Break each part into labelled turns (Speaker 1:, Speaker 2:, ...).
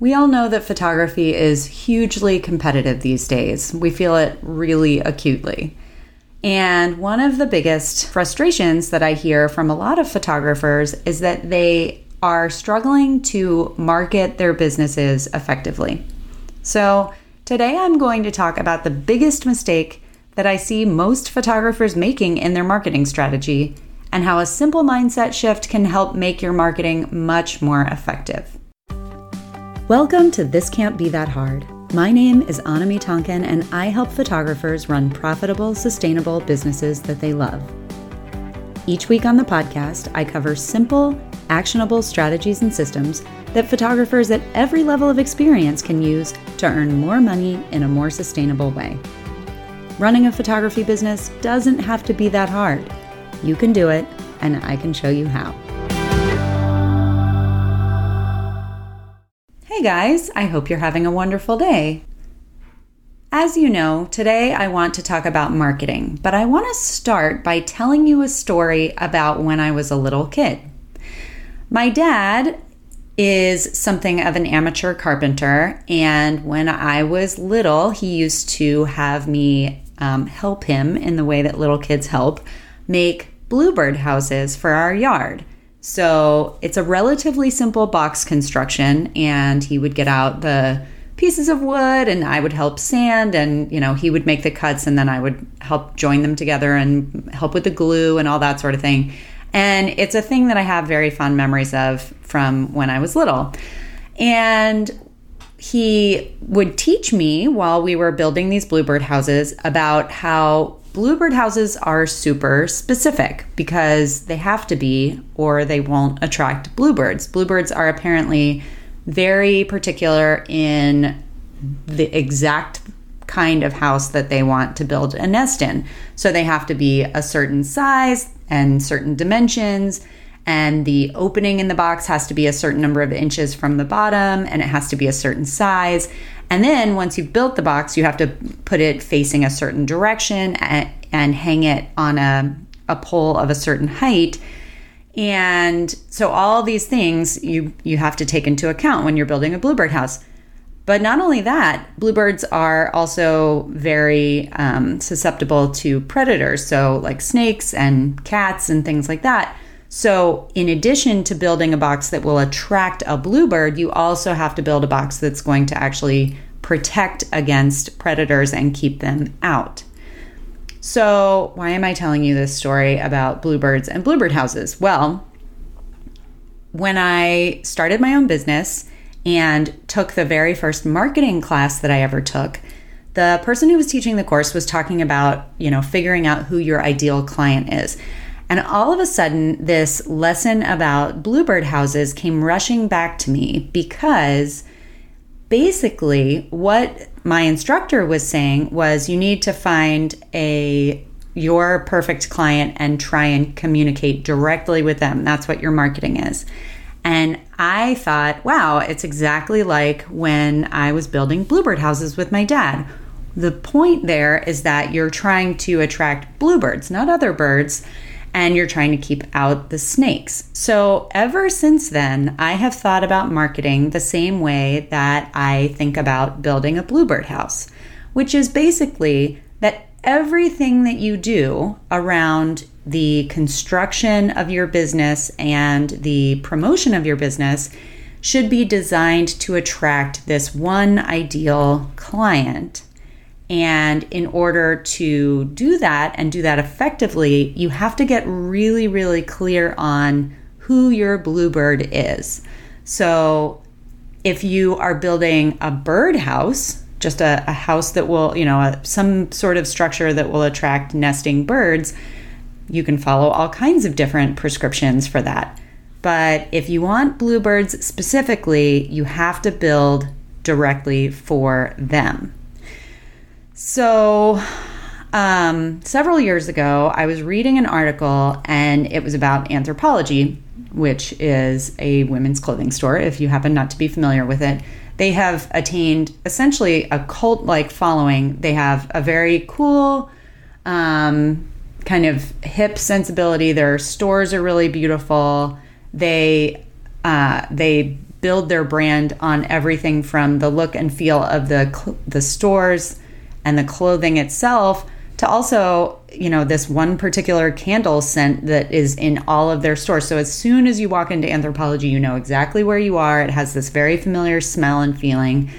Speaker 1: We all know that photography is hugely competitive these days. We feel it really acutely. And one of the biggest frustrations that I hear from a lot of photographers is that they are struggling to market their businesses effectively. So, today I'm going to talk about the biggest mistake that I see most photographers making in their marketing strategy and how a simple mindset shift can help make your marketing much more effective. Welcome to This Can't Be That Hard. My name is Annemie Tonken, and I help photographers run profitable, sustainable businesses that they love. Each week on the podcast, I cover simple, actionable strategies and systems that photographers at every level of experience can use to earn more money in a more sustainable way. Running a photography business doesn't have to be that hard. You can do it, and I can show you how. Hey guys, I hope you're having a wonderful day. As you know, today I want to talk about marketing, but I want to start by telling you a story about when I was a little kid. My dad is something of an amateur carpenter, and when I was little, he used to have me um, help him in the way that little kids help make bluebird houses for our yard. So it's a relatively simple box construction, and he would get out the pieces of wood and I would help sand and you know he would make the cuts and then I would help join them together and help with the glue and all that sort of thing. And it's a thing that I have very fond memories of from when I was little. And he would teach me while we were building these bluebird houses about how Bluebird houses are super specific because they have to be, or they won't attract bluebirds. Bluebirds are apparently very particular in the exact kind of house that they want to build a nest in. So they have to be a certain size and certain dimensions. And the opening in the box has to be a certain number of inches from the bottom and it has to be a certain size. And then once you've built the box, you have to put it facing a certain direction and, and hang it on a, a pole of a certain height. And so all these things you you have to take into account when you're building a bluebird house. But not only that, bluebirds are also very um, susceptible to predators, so like snakes and cats and things like that. So, in addition to building a box that will attract a bluebird, you also have to build a box that's going to actually protect against predators and keep them out. So, why am I telling you this story about bluebirds and bluebird houses? Well, when I started my own business and took the very first marketing class that I ever took, the person who was teaching the course was talking about, you know, figuring out who your ideal client is. And all of a sudden, this lesson about bluebird houses came rushing back to me because basically what my instructor was saying was you need to find a your perfect client and try and communicate directly with them. That's what your marketing is. And I thought, wow, it's exactly like when I was building bluebird houses with my dad. The point there is that you're trying to attract bluebirds, not other birds and you're trying to keep out the snakes. So, ever since then, I have thought about marketing the same way that I think about building a bluebird house, which is basically that everything that you do around the construction of your business and the promotion of your business should be designed to attract this one ideal client and in order to do that and do that effectively, you have to get really, really clear on who your bluebird is. So, if you are building a birdhouse, just a, a house that will, you know, a, some sort of structure that will attract nesting birds, you can follow all kinds of different prescriptions for that. But if you want bluebirds specifically, you have to build directly for them. So, um, several years ago, I was reading an article and it was about Anthropologie, which is a women's clothing store, if you happen not to be familiar with it. They have attained essentially a cult like following. They have a very cool, um, kind of hip sensibility. Their stores are really beautiful. They uh, they build their brand on everything from the look and feel of the the stores and the clothing itself to also, you know, this one particular candle scent that is in all of their stores. So as soon as you walk into Anthropologie, you know exactly where you are. It has this very familiar smell and feeling.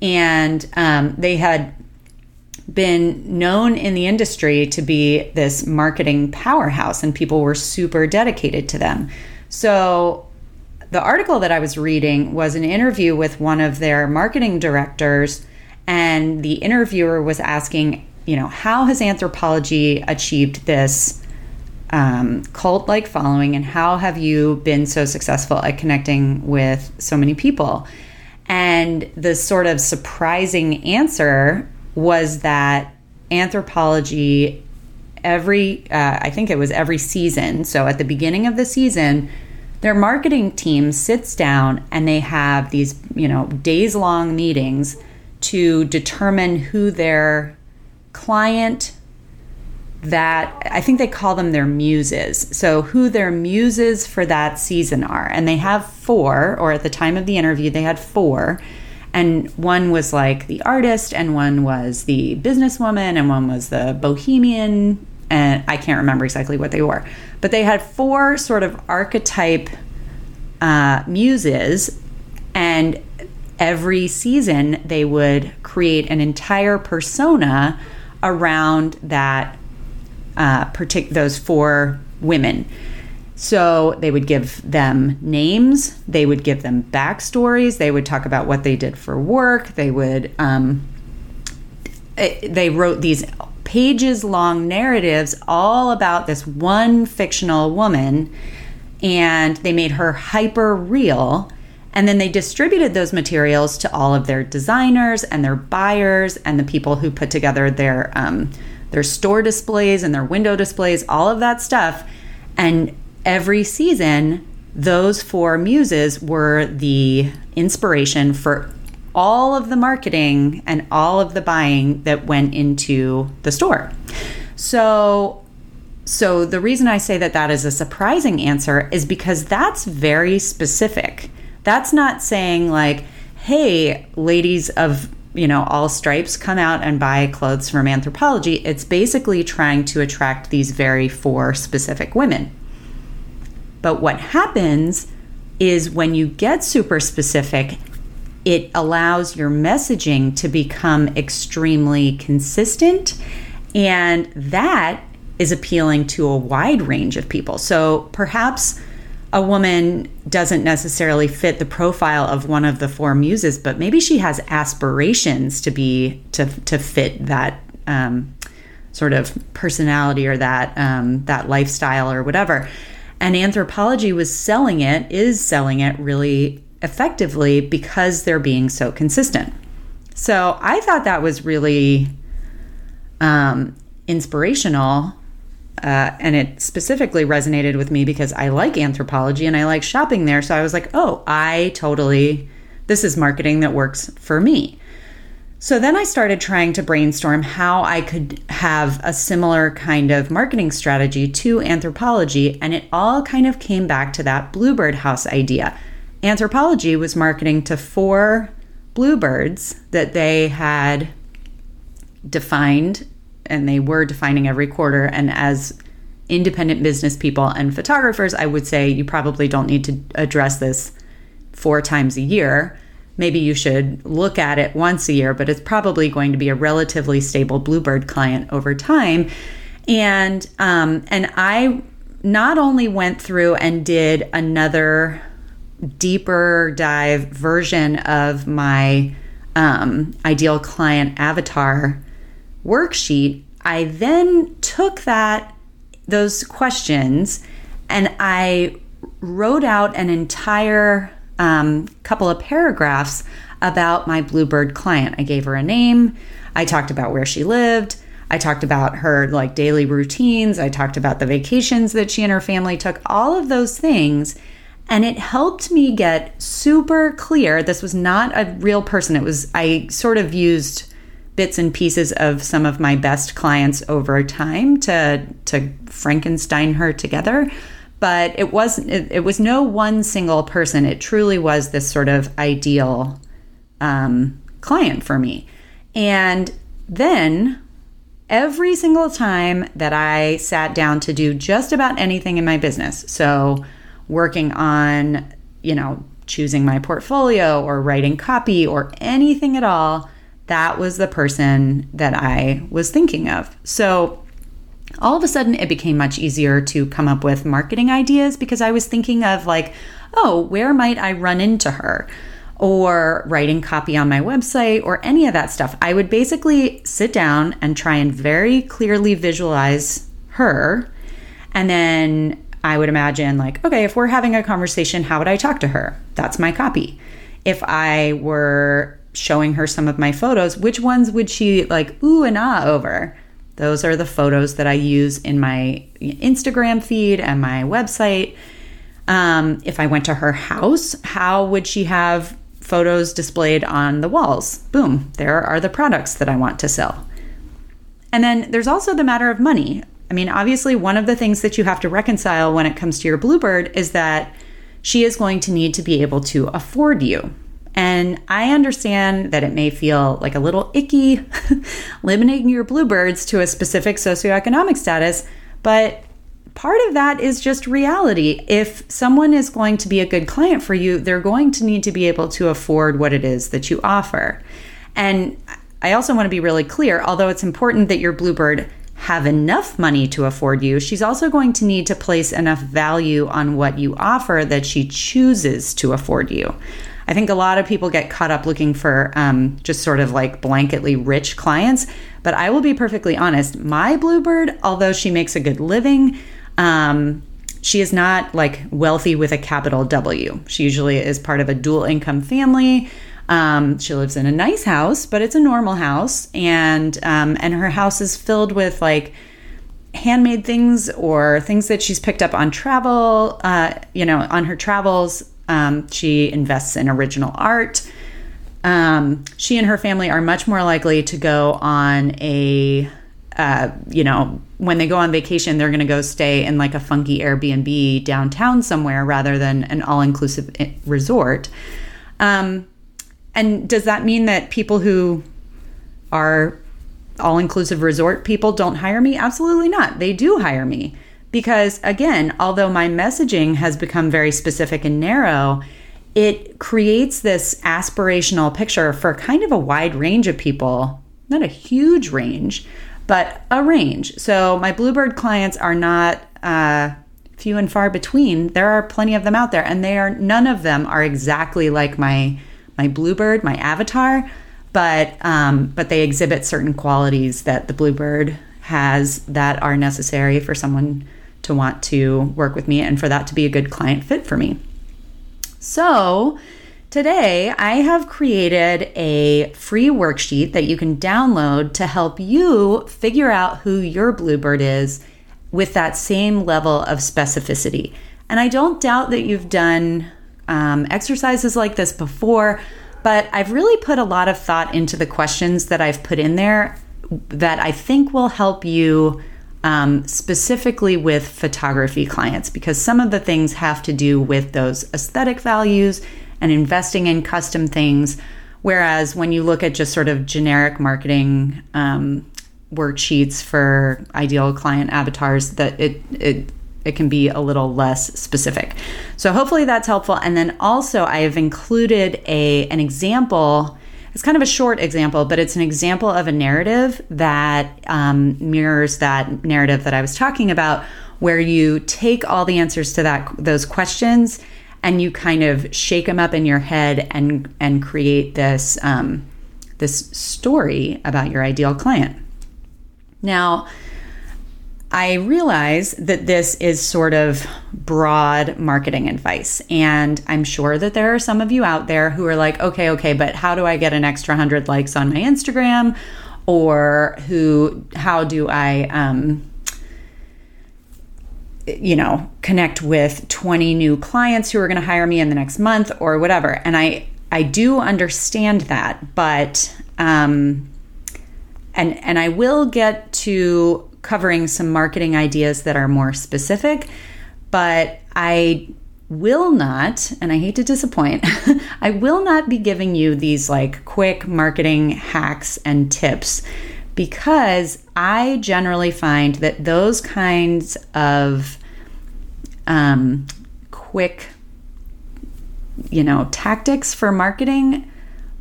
Speaker 1: And um, they had been known in the industry to be this marketing powerhouse, and people were super dedicated to them. So the article that I was reading was an interview with one of their marketing directors, and the interviewer was asking, you know, how has Anthropologie achieved this um, cult like following, and how have you been so successful at connecting with so many people? And the sort of surprising answer was that Anthropologie, every, uh, I think it was every season, so at the beginning of the season, their marketing team sits down and they have these, you know, days long meetings to determine who their client that I think they call them their muses. So, who their muses for that season are. And they have four, or at the time of the interview, they had four. And one was like the artist, and one was the businesswoman, and one was the bohemian. And I can't remember exactly what they were. But they had four sort of archetype uh, muses. And every season, they would create an entire persona around that uh, partic- those four women. So they would give them names, they would give them backstories, they would talk about what they did for work, they would, um, eh, they wrote these pages long narratives all about this one fictional woman, and they made her hyper real. And then they distributed those materials to all of their designers and their buyers and the people who put together their um, their store displays and their window displays, all of that stuff. And every season, those four muses were the inspiration for all of the marketing and all of the buying that went into the store. So so the reason I say that that is a surprising answer is because that's very specific. That's not saying like, hey, ladies of you know all stripes come out and buy clothes from Anthropologie. It's basically trying to attract these very four specific women. But what happens is when you get super specific it allows your messaging to become extremely consistent and that is appealing to a wide range of people. So perhaps a woman doesn't necessarily fit the profile of one of the four muses, but maybe she has aspirations to be to to fit that um, sort of personality or that um, that lifestyle or whatever. And Anthropologie was selling it, is selling it really effectively because they're being so consistent. So I thought that was really um, inspirational uh, and it specifically resonated with me because I like Anthropologie and I like shopping there. So I was like, oh, I totally, this is marketing that works for me. So then I started trying to brainstorm how I could have a similar kind of marketing strategy to Anthropologie. and it all kind of came back to that Bluebird House idea. Anthropologie was marketing to four bluebirds that they had defined and they were defining every quarter. And as independent business people and photographers, I would say you probably don't need to address this four times a year. Maybe you should look at it once a year, but it's probably going to be a relatively stable Bluebird client over time. And um, and I not only went through and did another deeper dive version of my um, ideal client avatar worksheet, I then took that those questions and I wrote out an entire um, couple of paragraphs about my Bluebird client. I gave her a name. I talked about where she lived. I talked about her like daily routines. I talked about the vacations that she and her family took, all of those things. And it helped me get super clear. This was not a real person. It was, I sort of used bits and pieces of some of my best clients over time to to Frankenstein her together. but it wasn't it, it, was no one single person it truly was this sort of ideal um, client for me and then every single time that i sat down to do just about anything in my business so working on you know choosing my portfolio or writing copy or anything at all that was the person that i was thinking of so all of a sudden it became much easier to come up with marketing ideas because I was thinking of like, oh, where might I run into her? Or writing copy on my website or any of that stuff. I would basically sit down and try and very clearly visualize her. And then I would imagine, like, okay, if we're having a conversation, how would I talk to her? That's my copy. If I were showing her some of my photos, which ones would she like ooh and ah over? Those are the photos that I use in my Instagram feed and my website. Um, if I went to her house, how would she have photos displayed on the walls? Boom, there are the products that I want to sell. And then there's also the matter of money. I mean, obviously, one of the things that you have to reconcile when it comes to your Bluebird is that she is going to need to be able to afford you. And I understand that it may feel like a little icky limiting your bluebirds to a specific socioeconomic status, but part of that is just reality. If someone is going to be a good client for you, they're going to need to be able to afford what it is that you offer. And I also want to be really clear although it's important that your bluebird have enough money to afford you, she's also going to need to place enough value on what you offer that she chooses to afford you. I think a lot of people get caught up looking for um, just sort of like blanketly rich clients. But I will be perfectly honest my Bluebird, although she makes a good living, um, she is not like wealthy with a capital W. She usually is part of a dual income family. Um, she lives in a nice house, but it's a normal house, and um, and her house is filled with like handmade things or things that she's picked up on travel. Uh, you know, on her travels, um, she invests in original art. Um, she and her family are much more likely to go on a, uh, you know, when they go on vacation, they're going to go stay in like a funky Airbnb downtown somewhere rather than an all inclusive eh, resort. Um, and does that mean that people who are all inclusive resort people don't hire me? Absolutely not. They do hire me. Because again, although my messaging has become very specific and narrow, it creates this aspirational picture for kind of a wide range of people, not a huge range, but a range. So my Bluebird clients are not uh, few and far between. There are plenty of them out there, and they are none of them are exactly like my my Bluebird, my avatar, but um, but they exhibit certain qualities that the Bluebird has that are necessary for someone to want to work with me and for that to be a good client fit for me. So, today I have created a free worksheet that you can download to help you figure out who your Bluebird is with that same level of specificity. And I don't doubt that you've done um, exercises like this before, but I've really put a lot of thought into the questions that I've put in there that I think will help you um, specifically with photography clients because some of the things have to do with those aesthetic values and investing in custom things. Whereas when you look at just sort of generic marketing um, worksheets for ideal client avatars, that it it it can be a little less specific. So hopefully that's helpful. And then also I have included a an example it's kind of a short example, but it's an example of a narrative that um, mirrors that narrative that I was talking about, where you take all the answers to that those questions and you kind of shake them up in your head and and create this um, this story about your ideal client. Now, I realize that this is sort of broad marketing advice. And I'm sure that there are some of you out there who are like, okay, okay, but how do I get an extra 100 likes on my Instagram? Or who, how do I, um, you know, connect with 20 new clients who are going to hire me in the next month or whatever. And I, I do understand that, but, um, and, and I will get to covering some marketing ideas that are more specific. but I will not, and I hate to disappoint, I will not be giving you these like quick marketing hacks and tips because I generally find that those kinds of um, quick, you know, tactics for marketing,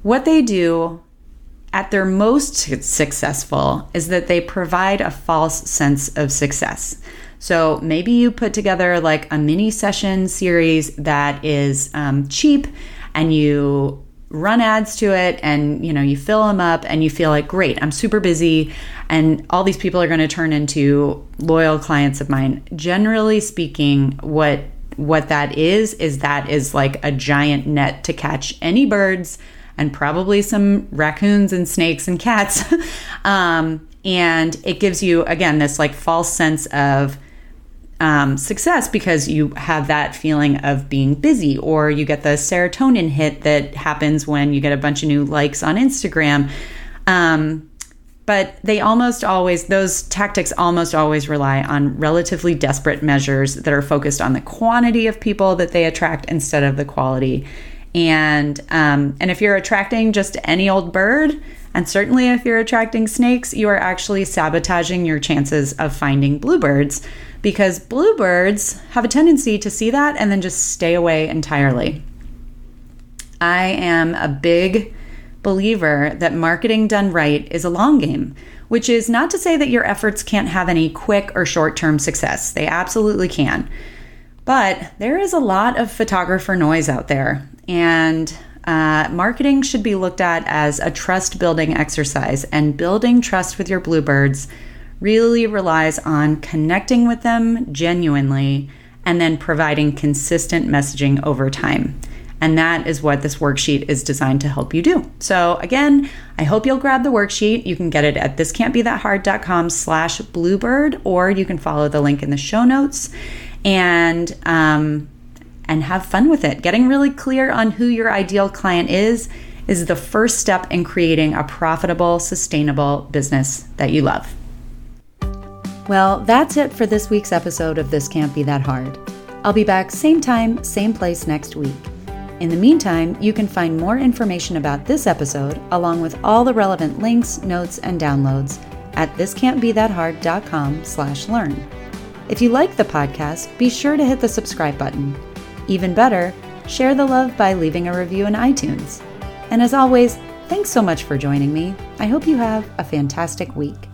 Speaker 1: what they do at their most successful is that they provide a false sense of success. So maybe you put together like a mini session series that is um, cheap and you run ads to it and you know you fill them up and you feel like great i'm super busy and all these people are going to turn into loyal clients of mine generally speaking what what that is is that is like a giant net to catch any birds and probably some raccoons and snakes and cats um, and it gives you again this like false sense of um, success because you have that feeling of being busy, or you get the serotonin hit that happens when you get a bunch of new likes on Instagram. Um, but they almost always, those tactics almost always rely on relatively desperate measures that are focused on the quantity of people that they attract instead of the quality. And um, and if you're attracting just any old bird, and certainly if you're attracting snakes, you are actually sabotaging your chances of finding bluebirds because bluebirds have a tendency to see that and then just stay away entirely. I am a big believer that marketing done right is a long game, which is not to say that your efforts can't have any quick or short term success. They absolutely can. But there is a lot of photographer noise out there, and uh, marketing should be looked at as a trust building exercise, and building trust with your bluebirds really relies on connecting with them genuinely and then providing consistent messaging over time. And that is what this worksheet is designed to help you do. So again, I hope you'll grab the worksheet. You can get it at thiscan'tbethathard.com slash bluebird, or you can follow the link in the show notes and um, and have fun with it. Getting really clear on who your ideal client is is the first step in creating a profitable, sustainable business that you love. Well, that's it for this week's episode of This Can't Be That Hard. I'll be back same time, same place next week. In the meantime, you can find more information about this episode, along with all the relevant links, notes, and downloads at thiscan'tbethathard.com slash learn. If you like the podcast, be sure to hit the subscribe button. Even better, share the love by leaving a review in iTunes. And as always, thanks so much for joining me. I hope you have a fantastic week.